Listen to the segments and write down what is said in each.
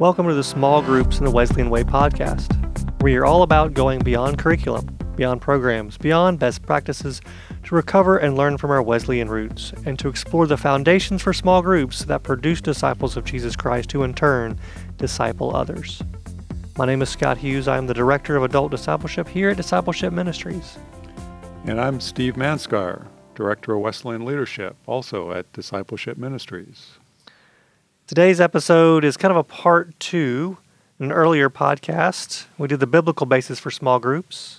Welcome to the Small Groups in the Wesleyan Way podcast. We are all about going beyond curriculum, beyond programs, beyond best practices to recover and learn from our Wesleyan roots and to explore the foundations for small groups that produce disciples of Jesus Christ who in turn disciple others. My name is Scott Hughes. I am the Director of Adult Discipleship here at Discipleship Ministries. And I'm Steve Manskar, Director of Wesleyan Leadership, also at Discipleship Ministries. Today's episode is kind of a part two. An earlier podcast, we did the biblical basis for small groups.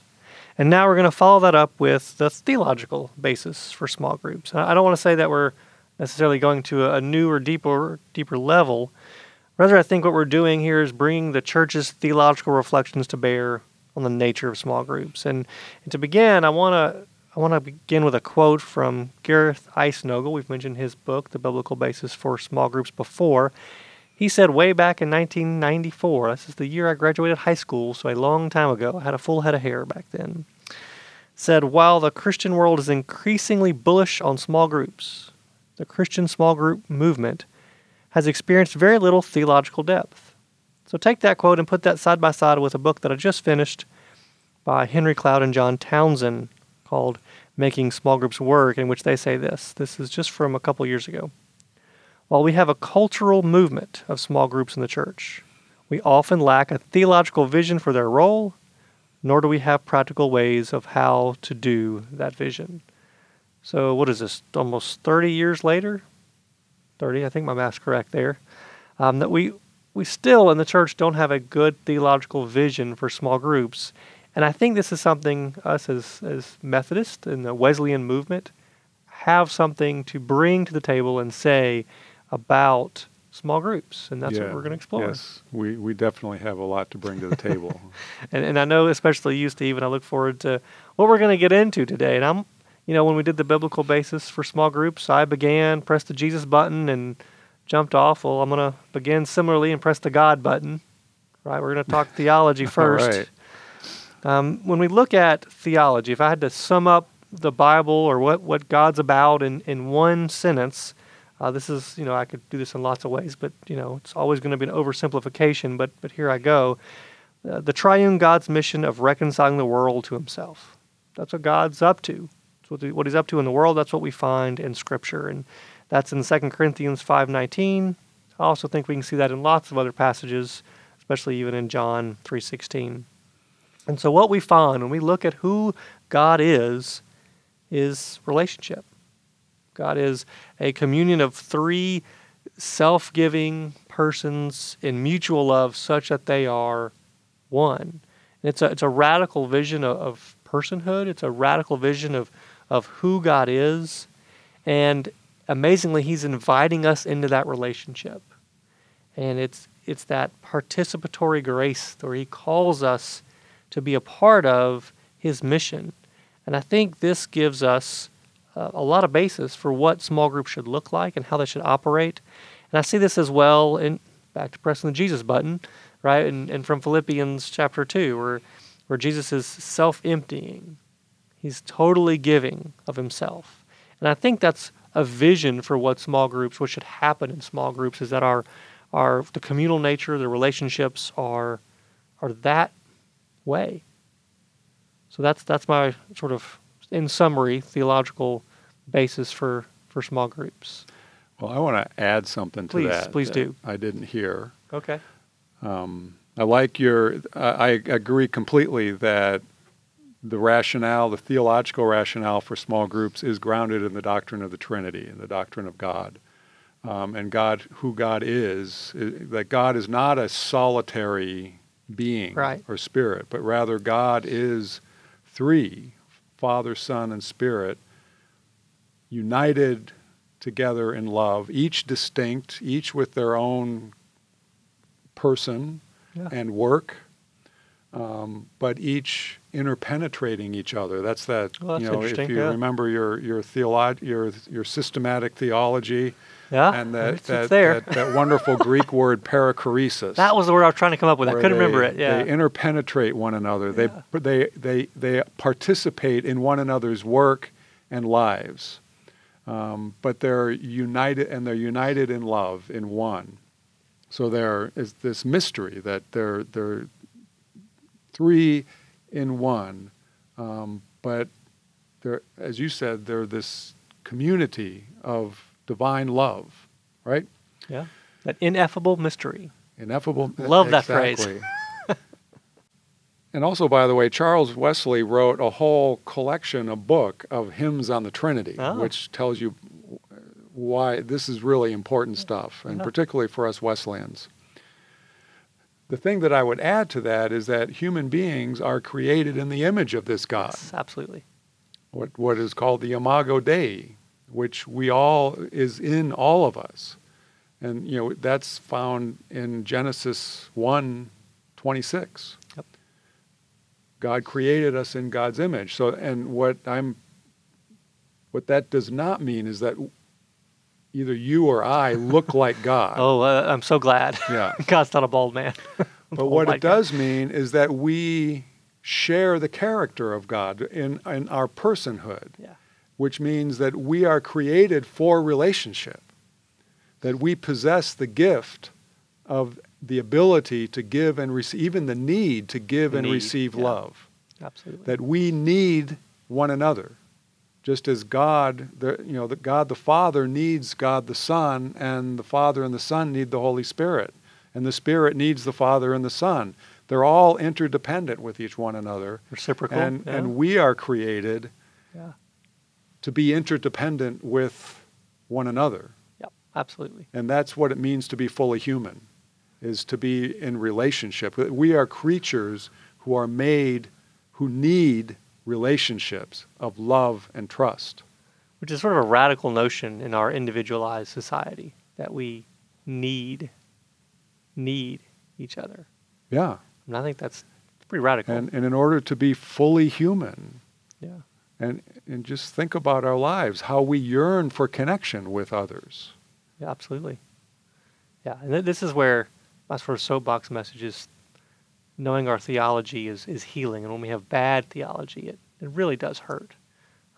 And now we're going to follow that up with the theological basis for small groups. I don't want to say that we're necessarily going to a new or deeper, deeper level. Rather, I think what we're doing here is bringing the church's theological reflections to bear on the nature of small groups. And, and to begin, I want to I want to begin with a quote from Gareth Icenogle. We've mentioned his book, The Biblical Basis for Small Groups, before. He said way back in 1994, this is the year I graduated high school, so a long time ago, I had a full head of hair back then, said, While the Christian world is increasingly bullish on small groups, the Christian small group movement has experienced very little theological depth. So take that quote and put that side by side with a book that I just finished by Henry Cloud and John Townsend called Making Small Groups Work, in which they say this. This is just from a couple years ago. While we have a cultural movement of small groups in the church, we often lack a theological vision for their role, nor do we have practical ways of how to do that vision. So, what is this? Almost 30 years later? 30, I think my math's correct there. Um, that we, we still in the church don't have a good theological vision for small groups. And I think this is something us as, as Methodists in the Wesleyan movement have something to bring to the table and say about small groups. And that's yeah, what we're going to explore. Yes, we, we definitely have a lot to bring to the table. and, and I know, especially you, Steve, and I look forward to what we're going to get into today. And I'm, you know, when we did the biblical basis for small groups, I began, pressed the Jesus button, and jumped off. Well, I'm going to begin similarly and press the God button. Right? We're going to talk theology first. right. Um, when we look at theology, if I had to sum up the Bible or what, what God's about in, in one sentence, uh, this is, you know, I could do this in lots of ways, but, you know, it's always going to be an oversimplification, but, but here I go. Uh, the triune God's mission of reconciling the world to himself. That's what God's up to. What, the, what he's up to in the world. That's what we find in Scripture. And that's in 2 Corinthians 5.19. I also think we can see that in lots of other passages, especially even in John 3.16. And so, what we find when we look at who God is, is relationship. God is a communion of three self giving persons in mutual love, such that they are one. And it's a, it's a radical vision of, of personhood, it's a radical vision of, of who God is. And amazingly, He's inviting us into that relationship. And it's, it's that participatory grace where He calls us to be a part of his mission. And I think this gives us uh, a lot of basis for what small groups should look like and how they should operate. And I see this as well in back to pressing the Jesus button, right? And, and from Philippians chapter 2, where, where Jesus is self emptying, he's totally giving of himself. And I think that's a vision for what small groups, what should happen in small groups, is that our, our the communal nature, the relationships are, are that way. So that's that's my sort of in summary theological basis for for small groups. Well, I want to add something to please, that. Please, that do. I didn't hear. Okay. Um, I like your. I agree completely that the rationale, the theological rationale for small groups, is grounded in the doctrine of the Trinity and the doctrine of God, um, and God, who God is. That God is not a solitary being right. or spirit, but rather God is three Father, Son, and Spirit united together in love, each distinct, each with their own person yeah. and work, um, but each interpenetrating each other. That's that. Well, that's you know, if you yeah. remember your your theolo- your your systematic theology, yeah, and that it's, that, it's there. that, that wonderful Greek word perichoresis. That was the word I was trying to come up with. I couldn't they, remember it. Yeah, they interpenetrate one another. Yeah. They they they they participate in one another's work and lives, um, but they're united and they're united in love in one. So there is this mystery that they're they're three in one, um, but they're as you said they're this community of divine love, right? Yeah. That ineffable mystery. Ineffable. Love that phrase. and also, by the way, Charles Wesley wrote a whole collection, a book of hymns on the Trinity, Oh. which tells you why this is really important stuff, and particularly for us Wesleyans. The thing that I would add to that is that human beings are created in the image of this God Yes, absolutely. what what is called the imago dei which we all is in all of us and you know that's found in genesis 1 26 Yep. god created us in god's image so and what i'm what that does not mean is that either you or i look like god Oh, uh, I'm so glad. yeah God's not a bald man. but what my it does mean is that we share the character of god in in our personhood Yeah. Which means that we are created for relationship, that we possess the gift of the ability to give and receive, even the need to give The and need, receive yeah. love, Absolutely. that we need one another. Just as God, the, you know, that God the Father needs God the Son, and the Father and the Son need the Holy Spirit, and the Spirit needs the Father and the Son. They're all interdependent with each one another, Reciprocal. and yeah. and we are created yeah. To be interdependent with one another. Yep. Absolutely. And that's what it means to be fully human, is to be in relationship. We are creatures who are made, who need relationships of love and trust. Which is sort of a radical notion in our individualized society that we need need each other. Yeah. And I think that's pretty radical. And, and in order to be fully human, yeah. And, and just think about our lives, how we yearn for connection with others. Yeah, absolutely. Yeah, and th- this is where my sort of soapbox message is knowing our theology is, is healing. And when we have bad theology, it, it really does hurt.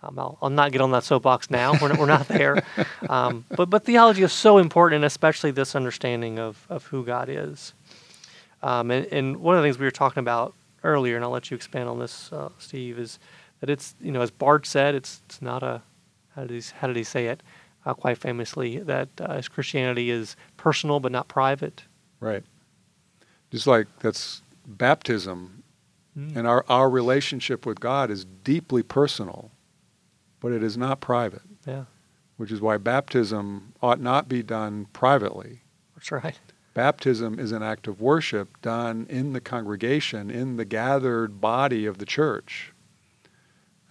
Um, I'll, I'll not get on that soapbox now. We're not, we're not there. Um, but, but theology is so important, and especially this understanding of, of who God is. Um, and, and one of the things we were talking about earlier, and I'll let you expand on this, uh, Steve, is that it's, you know, as Bart said, it's, it's not a, how did he, how did he say it? Uh, quite famously, that uh, as Christianity is personal but not private. Right. Just like that's baptism Mm. And our, our relationship with God is deeply personal, but it is not private, Yeah, which is why baptism ought not be done privately. that's right. Baptism is an act of worship done in the congregation, in the gathered body of the church.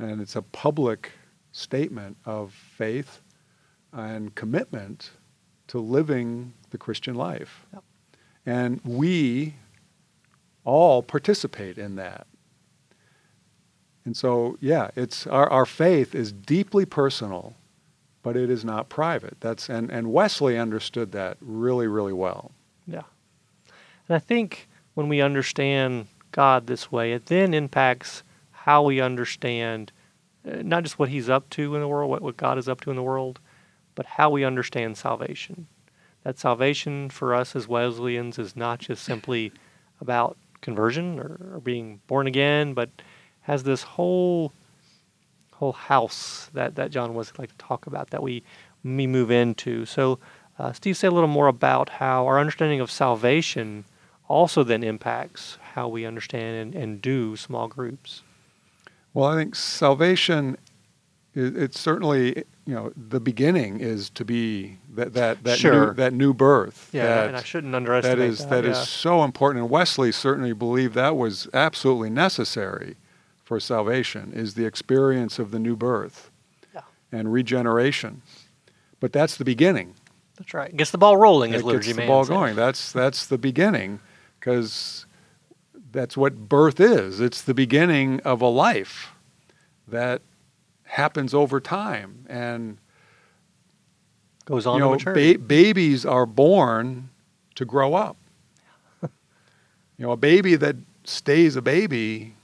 And it's a public statement of faith and commitment to living the Christian life. Yep. And we all participate in that. And so, yeah, it's our, our faith is deeply personal, but it is not private. That's and, and Wesley understood that really, really well. Yeah. And I think when we understand God this way, it then impacts how we understand uh, not just what He's up to in the world, what, what God is up to in the world, but how we understand salvation. That salvation for us as Wesleyans is not just simply about conversion or, or being born again, but has this whole whole house that, that John was like to talk about that we we move into. So, uh, Steve, say a little more about how our understanding of salvation also then impacts how we understand and, and do small groups. Well, I think salvation, is, it's certainly you know the beginning is to be that that that Sure. new, that new birth. Yeah, that, and I shouldn't underestimate is that. that is yeah. so important. And Wesley certainly believed that was absolutely necessary for salvation is the experience of the new birth Yeah. and regeneration. But that's the beginning. That's right. Gets the ball rolling, as It liturgy gets the ball going. That's that's the beginning, because that's what birth is. It's the beginning of a life that happens over time, and Goes on you to know, ba- babies are born to grow up. you know, a baby that stays a baby,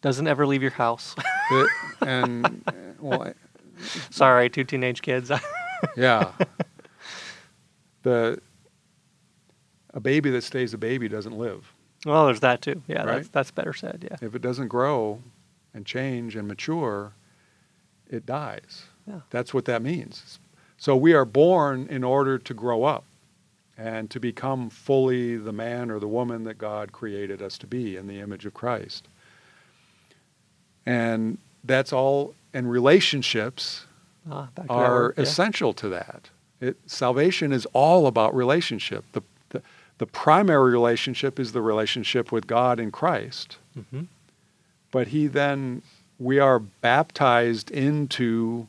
Doesn't ever leave your house. it, and well, Sorry, two teenage kids. yeah. The a baby that stays a baby doesn't live. Well, there's that too. Yeah, Right? that's that's better said. Yeah. If it doesn't grow and change and mature, it dies. Yeah. That's what that means. So we are born in order to grow up and to become fully the man or the woman that God created us to be in the image of Christ. And that's all, and relationships Ah, back to that are word, yeah. essential to that. It, salvation is all about relationship. The, the, primary relationship is the relationship with God in Christ. Mhm. But he then, we are baptized into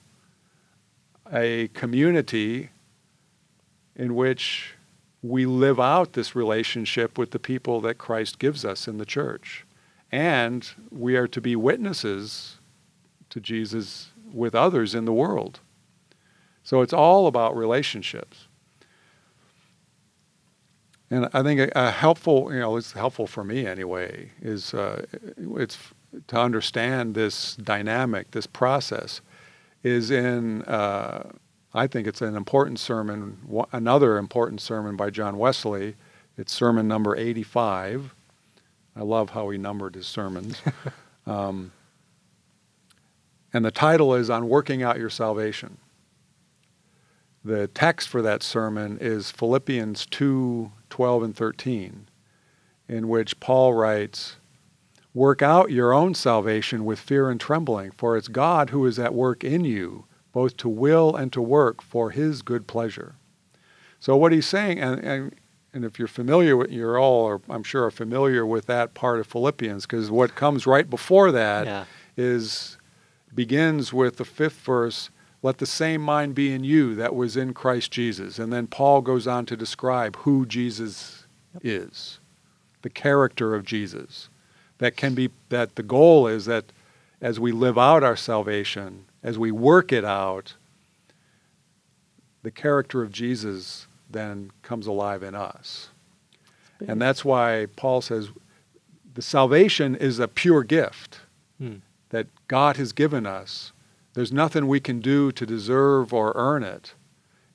a community in which we live out this relationship with the people that Christ gives us in the church. And we are to be witnesses to Jesus with others in the world. So it's all about relationships. And I think a, a helpful, you know, it's helpful for me anyway, is uh, it's to understand this dynamic, this process, is in, uh, I think it's an important sermon, another important sermon by John Wesley. It's sermon number 85. I love how he numbered his sermons. um, and the title is On Working Out Your Salvation. The text for that sermon is Philippians 2 12 and 13, in which Paul writes, Work out your own salvation with fear and trembling, for it's God who is at work in you, both to will and to work for his good pleasure. So, what he's saying, and, and, and if you're familiar with, you're all, or I'm sure, are familiar with that part of Philippians, because what comes right before that Yeah. is begins with the fifth verse let the same mind be in you that was in Christ Jesus. And then Paul goes on to describe who Jesus is, the character of Jesus. That can be, that the goal is that as we live out our salvation, as we work it out, the character of Jesus then comes alive in us. And that's why Paul says the salvation is a pure gift Hmm. that God has given us. There's nothing we can do to deserve or earn it.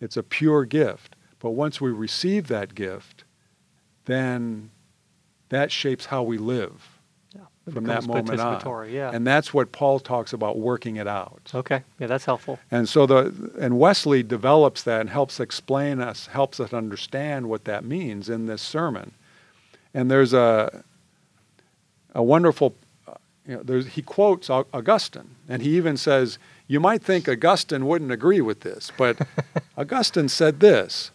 It's a pure gift. But once we receive that gift, then that shapes how we live Yeah. From that moment on. Yeah. And that's what Paul talks about working it out. okay. Yeah, that's helpful. And so the and Wesley develops that and helps explain us, helps us understand what that means in this sermon. And there's a a wonderful, you know, there's, he quotes Augustine, and he even says, you might think Augustine wouldn't agree with this, but Augustine said this: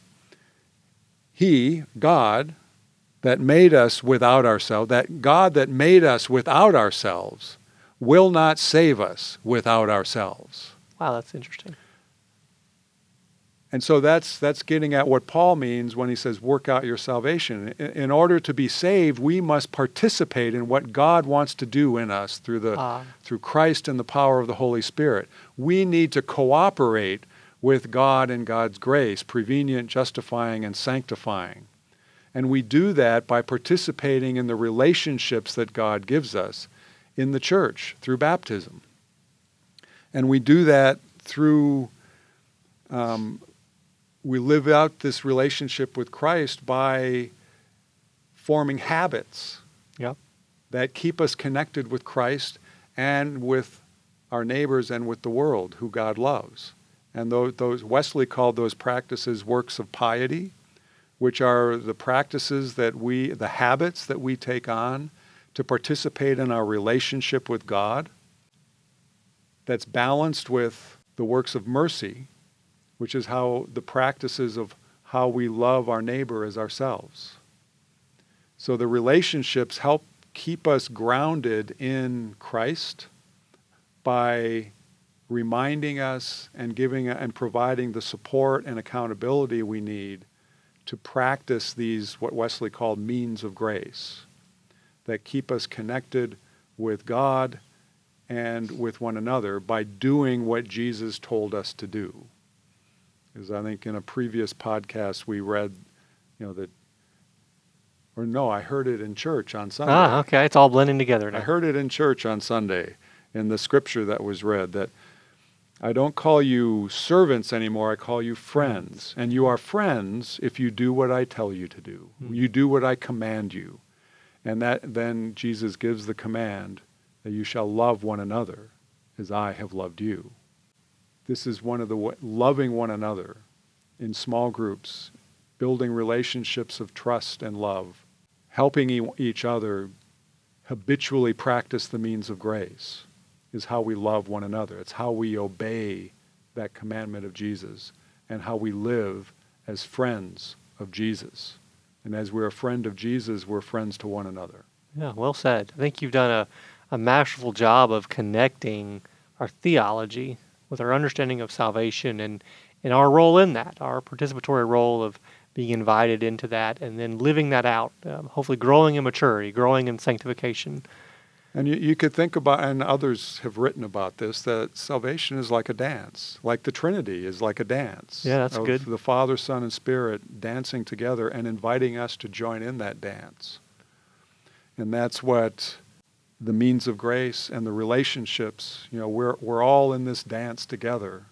He, God, that made us without ourselves, that God that made us without ourselves, will not save us without ourselves. Wow, that's interesting. And so that's that's getting at what Paul means when he says work out your salvation. In, in order to be saved, we must participate in what God wants to do in us through the Ah. through Christ and the power of the Holy Spirit. We need to cooperate with God and God's grace, prevenient, justifying and sanctifying. And we do that by participating in the relationships that God gives us in the church through baptism. And we do that through um, we live out this relationship with Christ by forming habits Yep. that keep us connected with Christ and with our neighbors and with the world who God loves. And those, those Wesley called those practices works of piety, which are the practices that we, the habits that we take on to participate in our relationship with God. That's balanced with the works of mercy, which is how the practices of how we love our neighbor as ourselves. So the relationships help keep us grounded in Christ by reminding us and giving and providing the support and accountability we need to practice these what Wesley called means of grace that keep us connected with God and with one another by doing what Jesus told us to do. Because I think in a previous podcast we read, you know, that, or no, I heard it in church on Sunday. Ah, okay. It's all blending together now. I heard it in church on Sunday in the scripture that was read that I don't call you servants anymore. I call you friends. And you are friends if you do what I tell you to do. Hmm. You do what I command you. And that then Jesus gives the command that you shall love one another as I have loved you. This is one of the wa- loving one another in small groups, building relationships of trust and love, helping e- each other habitually practice the means of grace is how we love one another. It's how we obey that commandment of Jesus and how we live as friends of Jesus. And as we're a friend of Jesus, we're friends to one another. Yeah, well said. I think you've done a, a masterful job of connecting our theology with our understanding of salvation and, and our role in that, our participatory role of being invited into that and then living that out, um, hopefully growing in maturity, growing in sanctification. And you, you could think about, and others have written about this, that salvation is like a dance, like the Trinity is like a dance. Yeah, that's good. The Father, Son, and Spirit dancing together and inviting us to join in that dance. And that's what the means of grace and the relationships, you know, we're, we're all in this dance together.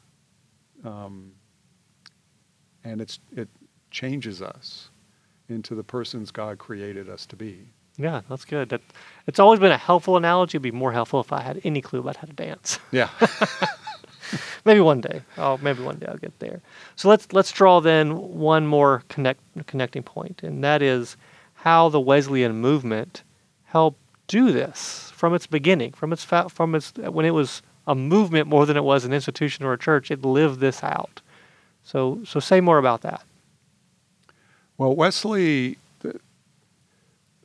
Um, and it's, it changes us into the persons God created us to be. Yeah, that's good. That, it's always been a helpful analogy. It'd be more helpful if I had any clue about how to dance. Yeah. maybe one day. Oh, maybe one day I'll get there. So let's let's draw then one more connect connecting point, and that is how the Wesleyan movement helped do this from its beginning, from its from its when it was a movement more than it was an institution or a church. It lived this out. So so say more about that. Well, Wesley, the,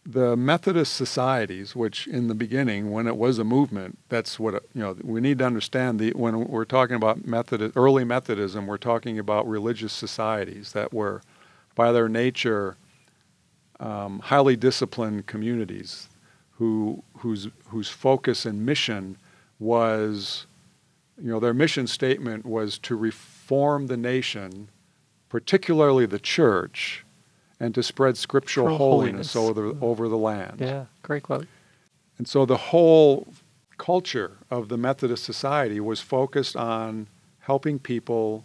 the Methodist societies, which in the beginning, when it was a movement, that's what you know. We need to understand the when we're talking about Methodist, early Methodism, we're talking about religious societies that were, by their nature, um, highly disciplined communities, who whose whose focus and mission was, you know, their mission statement was to reform the nation, particularly the church, and to spread scriptural holiness, holiness. over over the land. Yeah, great quote. And so the whole culture of the Methodist Society was focused on helping people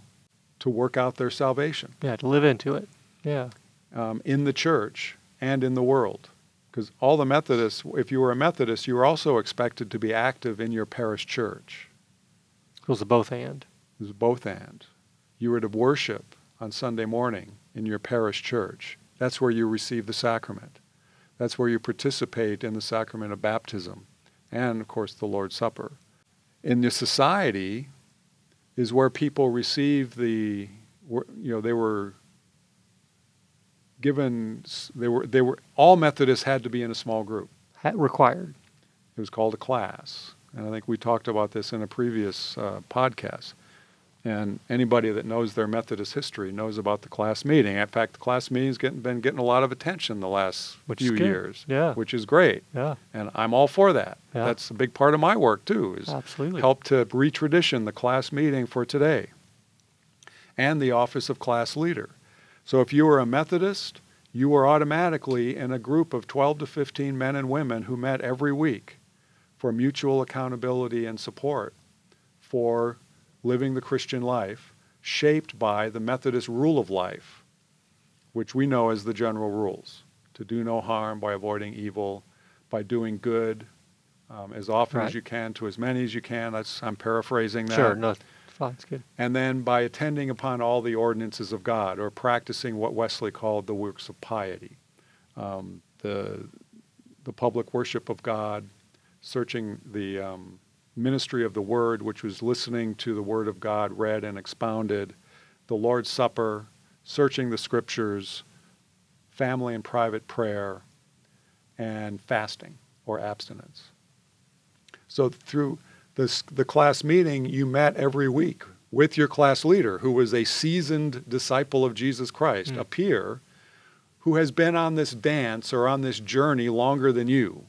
to work out their salvation Yeah, to live into it. Yeah, um, in the church and in the world. Because all the Methodists, if you were a Methodist, you were also expected to be active in your parish church. it was a both and. It was both and. You were to worship on Sunday morning in your parish church. That's where you receive the sacrament. That's where you participate in the sacrament of baptism and, of course, the Lord's Supper. In the society is where people receive the, you know, they were given, they were, they were, all Methodists had to be in a small group. Ha- required. It was called a class. And I think we talked about this in a previous uh, podcast. And anybody that knows their Methodist history knows about the class meeting. In fact, the class meeting's getting, been getting a lot of attention the last Which few years, Yeah. which is great. Yeah, And I'm all for that. Yeah. That's a big part of my work too, is absolutely. help to retradition the class meeting for today and the office of class leader. So if you were a Methodist, you were automatically in a group of 12 to 15 men and women who met every week for mutual accountability and support for living the Christian life shaped by the Methodist rule of life, which we know as the general rules to do no harm by avoiding evil, by doing good um, as often Right. as you can to as many as you can. That's, I'm paraphrasing that Sure, and then by attending upon all the ordinances of God, or practicing what Wesley called the works of piety, um, the the public worship of God, searching the um, ministry of the Word, which was listening to the Word of God read and expounded, the Lord's Supper, searching the Scriptures, family and private prayer, and fasting or abstinence. So through this, the class meeting, you met every week with your class leader, who was a seasoned disciple of Jesus Christ, Mm. a peer who has been on this dance or on this journey longer than you,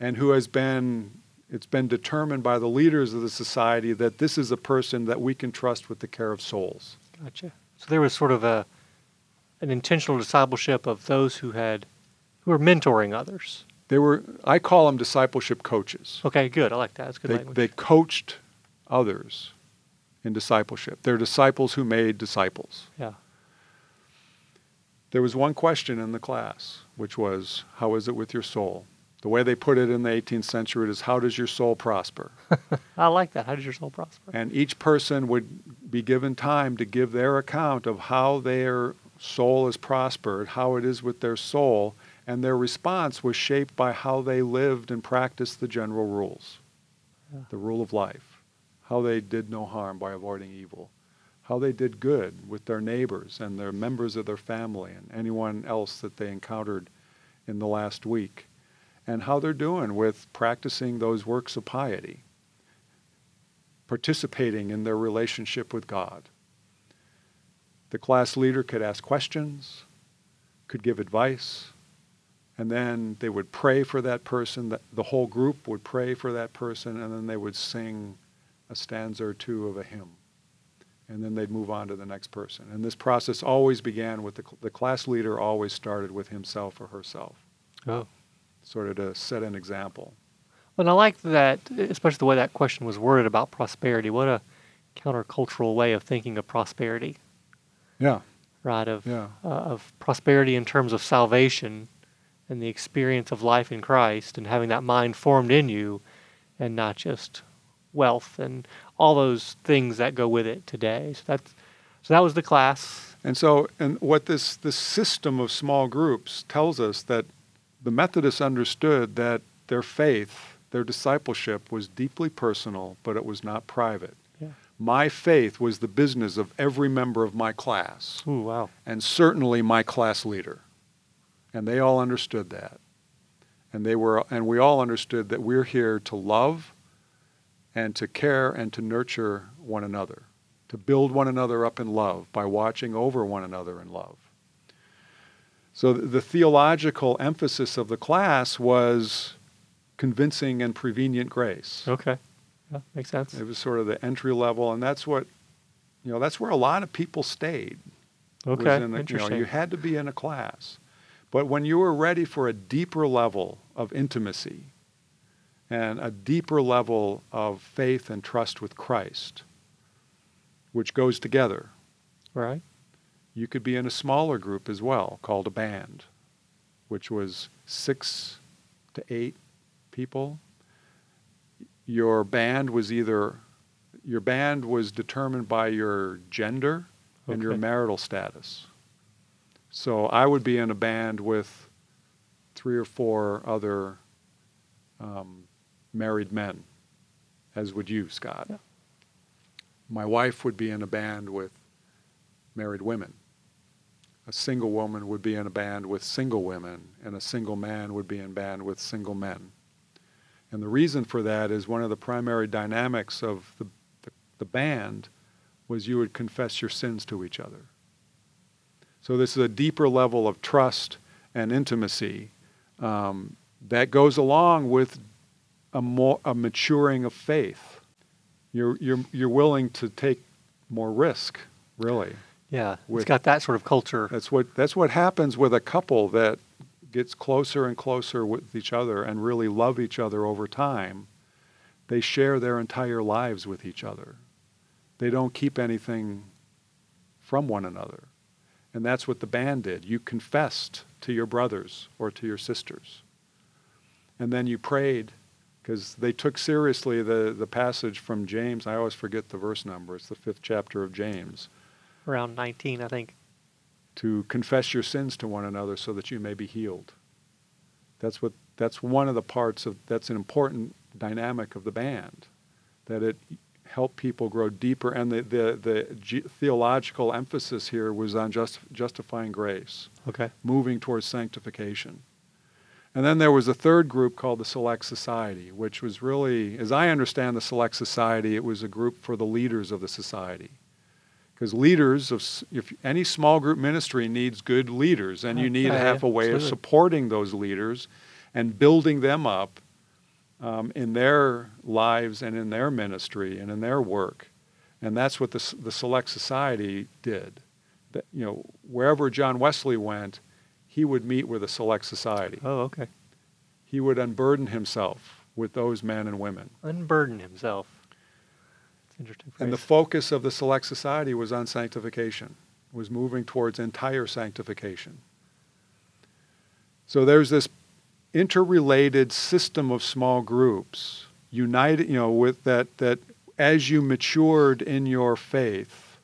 and who has been, it's been determined by the leaders of the society that this is a person that we can trust with the care of souls. Gotcha. So there was sort of a an intentional discipleship of those who had who were mentoring others. They were, I call them discipleship coaches. Okay, good. I like that. That's good They, language. they coached others in discipleship. They're disciples who made disciples. Yeah. There was one question in the class, which was, How is it with your soul? The way they put it in the 18th century is, How does your soul prosper? I like that. How does your soul prosper? and each person would be given time to give their account of how their soul has prospered, how it is with their soul, and their response was shaped by how they lived and practiced the general rules Yeah. the rule of life, how they did no harm by avoiding evil, how they did good with their neighbors and their members of their family and anyone else that they encountered in the last week, and how they're doing with practicing those works of piety, participating in their relationship with God. The class leader could ask questions, could give advice, and then they would pray for that person. The- The whole group would pray for that person, and then they would sing a stanza or two of a hymn. And then they'd move on to the next person. And this process always began with the, cl- the class leader always started with himself or herself, Oh. sort of to set an example. And I like that, especially the way that question was worded about prosperity. What a countercultural way of thinking of prosperity, Yeah, right? Of yeah. uh, of prosperity in terms of salvation and the experience of life in Christ, and having that mind formed in you, and not just wealth and all those things that go with it today. So that's so that was the class. And so, and what this, this system of small groups tells us that the Methodists understood that their faith, their discipleship was deeply personal, but it was not private. Yeah. My faith was the business of every member of my class, Ooh, wow. and certainly my class leader. And they all understood that. And they were and we all understood that we're here to love and to care and to nurture one another, to build one another up in love by watching over one another in love. So the theological emphasis of the class was convincing and prevenient grace. Okay. Yeah, makes sense. It was sort of the entry level, and that's what, you know, that's where a lot of people stayed. Okay. in a- you know, Interesting. you had to be in a class. But when you were ready for a deeper level of intimacy and a deeper level of faith and trust with Christ, which goes together, right. you could be in a smaller group as well called a band, which was six to eight people. Your band was either your band was determined by your gender and your marital status. So I would be in a band with three or four other um, married men, as would you, Scott. Yeah. My wife would be in a band with married women. A single woman would be in a band with single women, and a single man would be in band with single men. And the reason for that is one of the primary dynamics of the, the, the band was you would confess your sins to each other. So this is a deeper level of trust and intimacy um, that goes along with a, more, a maturing of faith. You're, you're, you're willing to take more risk, really. Yeah. With- it's got that sort of culture. That's what that's what happens with a couple that gets closer and closer with each other and really love each other over time. They share their entire lives with each other. They don't keep anything from one another. And that's what the band did. You confessed to your brothers or to your sisters. And then you prayed because they took seriously the, the passage from James. I always forget the verse number. It's the fifth chapter of James Around 19, I think. to confess your sins to one another so that you may be healed. That's what that's one of the parts of that's an important dynamic of the band that it helped people grow deeper and the the, the ge- theological emphasis here was on just, justifying grace, Okay. moving towards sanctification. And then there was a third group called the Select Society, which was really, as I understand the Select Society, it was a group for the leaders of the society. Because leaders of if any small group ministry needs good leaders and you uh-huh. need uh-huh. to have a way of supporting those leaders and building them up um, in their lives and in their ministry and in their work and that's what the, the select society did that you know wherever john wesley went he would meet with a select society Oh, okay. he would unburden himself with those men and women Unburden himself. Interesting. And the focus of the select society was on sanctification, was moving towards entire sanctification. So there's this interrelated system of small groups, united, you know, with that that as you matured in your faith,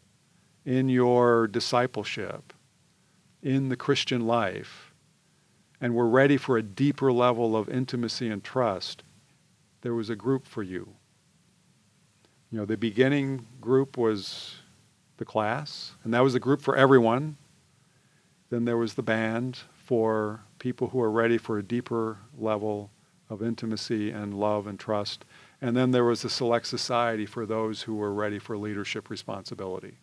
in your discipleship, in the Christian life, and were ready for a deeper level of intimacy and trust, there was a group for you. You know, the beginning group was the class, and that was a group for everyone. Then there was the band for people who are ready for a deeper level of intimacy and love and trust. And then there was a select society for those who were ready for leadership responsibility.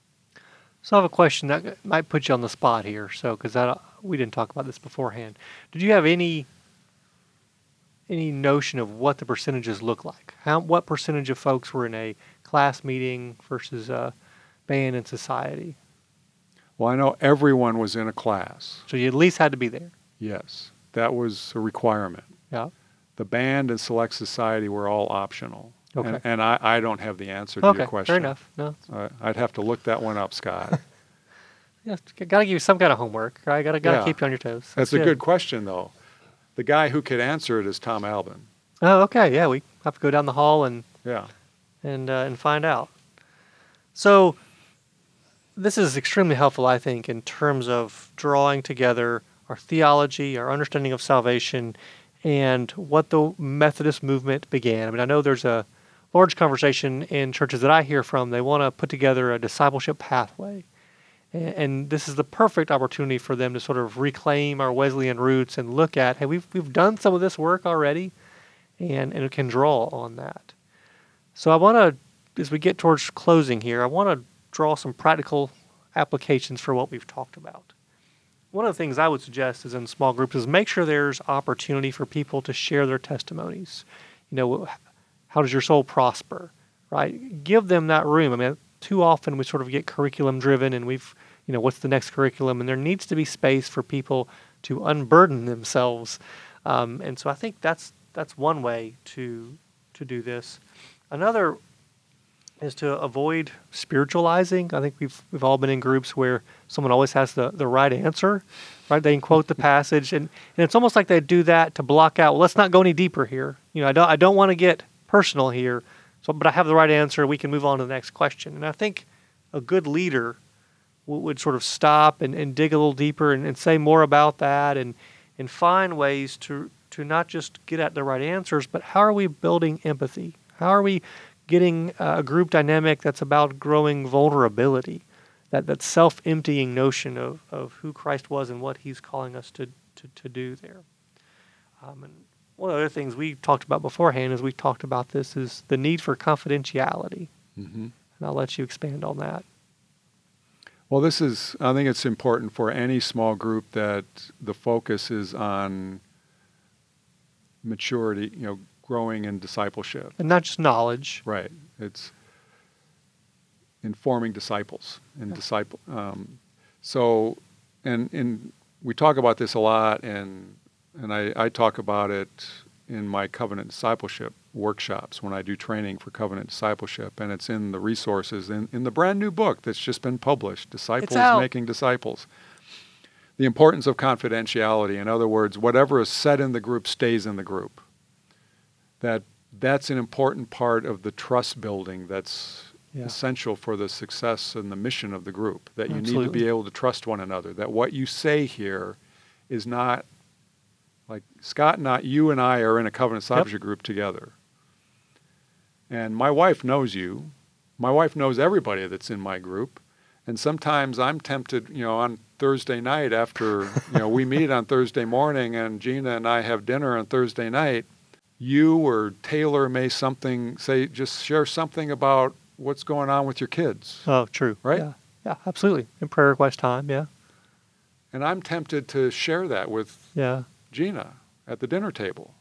So I have a question that might put you on the spot here. So because we didn't talk about this beforehand, did you have any any notion of what the percentages look like? How what percentage of folks were in a class meeting versus a band and society? Well, I know everyone was in a class. So you at least had to be there. Yes, that was a requirement. Yeah. The band and select society were all optional. Okay. And, and I, I don't have the answer to okay. your question. Fair enough. No. Uh, I'd have to look that one up, Scott. Yeah. Got to give you some kind of homework, right? Got to got to Yeah. keep you on your toes. That's a good question, though. The guy who could answer it is Tom Albin. Oh, okay. Yeah, we have to go down the hall and Yeah. and uh, and find out. So this is extremely helpful, I think, in terms of drawing together our theology, our understanding of salvation, and what the Methodist movement began. I mean, I know there's a large conversation in churches that I hear from. They want to put together a discipleship pathway. A- And this is the perfect opportunity for them to sort of reclaim our Wesleyan roots and look at, hey, we've, we've done some of this work already, and, and can draw on that. So I want to, as we get towards closing here, I want to draw some practical applications for what we've talked about. One of the things I would suggest is in small groups is make sure there's opportunity for people to share their testimonies. You know, how does your soul prosper? Right? Give them that room. I mean, too often we sort of get curriculum driven and we've, you know, what's the next curriculum? And there needs to be space for people to unburden themselves. Um, and so I think that's that's one way to to do this. Another is to avoid spiritualizing. I think we've we've all been in groups where someone always has the, the right answer, right? They can quote the passage, and, and it's almost like they do that to block out. Well, let's not go any deeper here. You know, I don't I don't want to get personal here. So, but I have the right answer. We can move on to the next question. And I think a good leader w- would sort of stop and, and dig a little deeper and, and say more about that and and find ways to to not just get at the right answers, but how are we building empathy? How are we getting uh, a group dynamic that's about growing vulnerability, that, that self emptying notion of, of who Christ was and what he's calling us to, to, to do there. Um, and one of the other things we talked about beforehand as we talked about this is the need for confidentiality. hmm And I'll let you expand on that. Well, this is, I think it's important for any small group that the focus is on maturity, you know, growing in discipleship. And not just knowledge. Right. It's informing disciples and Yeah. disciple. Um, so, and and we talk about this a lot, and and I, I talk about it in my covenant discipleship workshops when I do training for covenant discipleship, and it's in the resources in, in the brand new book that's just been published, Disciples. Making Disciples. The importance of confidentiality. In other words, whatever is said in the group stays in the group that that's an important part of the trust building that's Yeah. essential for the success and the mission of the group that you need to be able to trust one another that what you say here is not like Scott not you and I are in a covenant discipleship group together. And my wife knows you. My wife knows everybody that's in my group. And sometimes I'm tempted you know on Thursday night after you know we meet on Thursday morning and Gina and I have dinner on Thursday night you or Taylor may something say just share something about what's going on with your kids. Oh, true. Right? Yeah, yeah absolutely. In prayer request time. Yeah. And I'm tempted to share that with Yeah. Gina at the dinner table.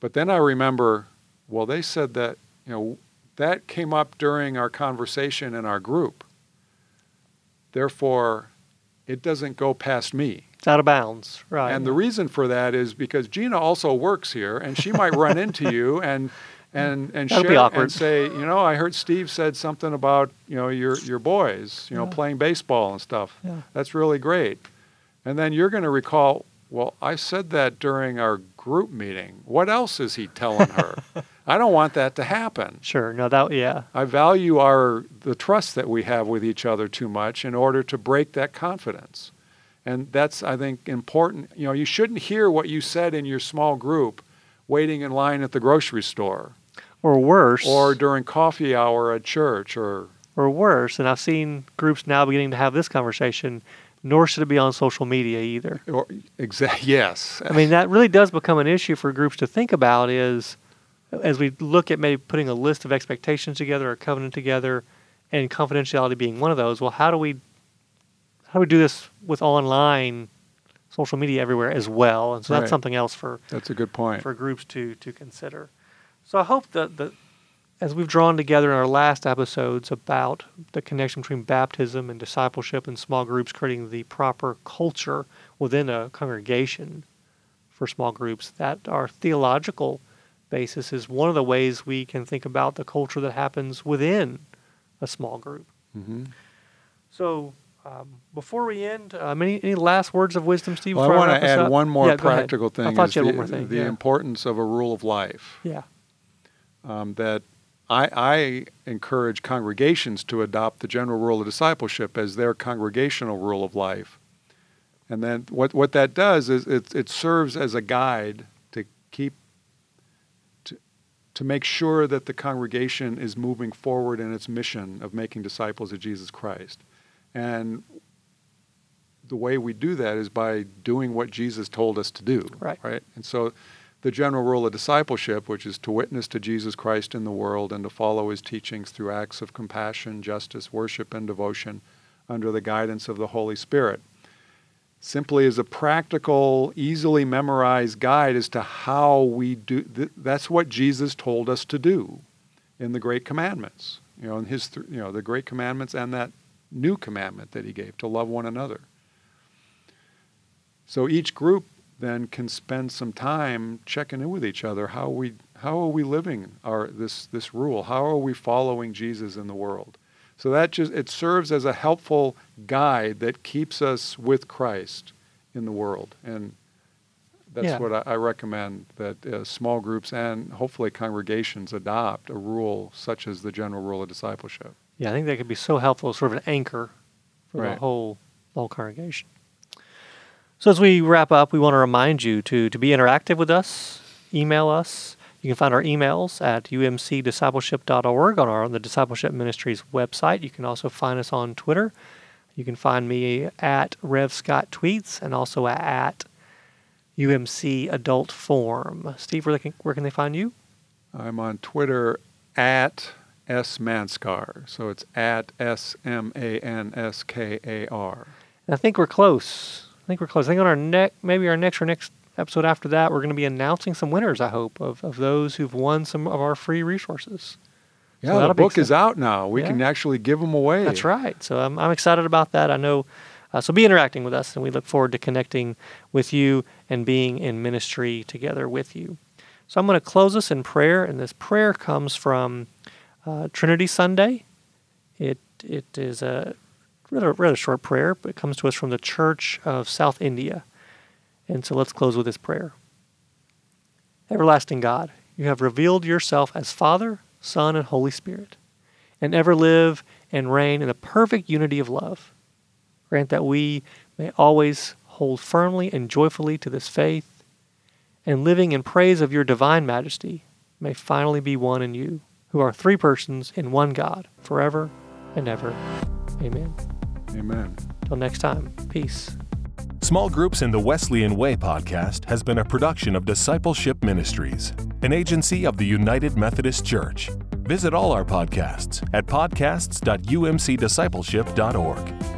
But then I remember, well, they said that, you know, that came up during our conversation in our group. Therefore, it doesn't go past me. It's out of bounds. Right. And the reason for that is because Gina also works here and she might run into you and and and That'll share and say, you know, I heard Steve said something about you know your your boys, you know, Yeah. playing baseball and stuff. Yeah. That's really great. And then you're going to recall, well, I said that during our group meeting. What else is he telling her? I don't want that to happen. Sure. No, that yeah. I value our the trust that we have with each other too much in order to break that confidence. And that's I think important. You know, you shouldn't hear what you said in your small group waiting in line at the grocery store Or worse. or during coffee hour at church or or worse. And I've seen groups now beginning to have this conversation. Nor should it be on social media either. or exact yes. I mean, that really does become an issue for groups to think about. Is as we look at maybe putting a list of expectations together, a covenant together, and confidentiality being one of those. Well, how do we how do we do this with online social media everywhere as well? And so that's Right. something else for That's a good point. for groups to to consider. So I hope that that as we've drawn together in our last episodes about the connection between baptism and discipleship and small groups creating the proper culture within a congregation for small groups, that our theological basis is one of the ways we can think about the culture that happens within a small group. hmm So um, before we end, um, any, any last words of wisdom, Steve? Well, I want to add up? one more Yeah, practical thing. I thought you had the, one more thing. The yeah. importance of a rule of life. yeah. um, that I, I encourage congregations to adopt the general rule of discipleship as their congregational rule of life. And then what, what that does is it, it serves as a guide to keep, to, to make sure that the congregation is moving forward in its mission of making disciples of Jesus Christ. And the way we do that is by doing what Jesus told us to do. Right. Right. And so the general rule of discipleship, which is to witness to Jesus Christ in the world and to follow his teachings through acts of compassion, justice, worship, and devotion under the guidance of the Holy Spirit, simply is a practical, easily memorized guide as to how we do. Th- that's what Jesus told us to do in the Great Commandments. You know, in his, th- you know, the Great Commandments and that new commandment that he gave to love one another. So each group then can spend some time checking in with each other. How we how are we living our this this rule? How are we following Jesus in the world? So that just it serves as a helpful guide that keeps us with Christ in the world, and that's Yeah. what I, I recommend that uh, small groups and hopefully congregations adopt a rule such as the general rule of discipleship. Yeah, I think that could be so helpful, sort of an anchor for the Right. whole the whole congregation. So as we wrap up, we want to remind you to to be interactive with us. Email us. You can find our emails at umcdiscipleship.org on our on the Discipleship Ministries website. You can also find us on Twitter. You can find me at Rev Scott Tweets and also at UMC Adult Forum. Steve, where, can, where can they find you? I'm on Twitter at S Manskar. So it's at S M A N S K A R. I think we're close. I think we're close. I think on our next, maybe our next or next episode after that, we're going to be announcing some winners. I hope of, of those who've won some of our free resources. So Yeah, the that'll book is out now. We Yeah. can actually give them away. That's right. So I'm, I'm excited about that. I know. Uh, so be interacting with us, and we look forward to connecting with you and being in ministry together with you. So I'm going to close us in prayer, and this prayer comes from uh, Trinity Sunday. It it is a rather rather short prayer, but it comes to us from the Church of South India. And so let's close with this prayer. Everlasting God, you have revealed yourself as Father, Son, and Holy Spirit, and ever live and reign in a perfect unity of love. Grant that we may always hold firmly and joyfully to this faith, and living in praise of your divine majesty, may finally be one in you, who are three persons in one God, forever and ever. Amen. Amen. Till next time, peace. Small Groups in the Wesleyan Way podcast has been a production of Discipleship Ministries, an agency of the United Methodist Church. Visit all our podcasts at podcasts.umcdiscipleship.org.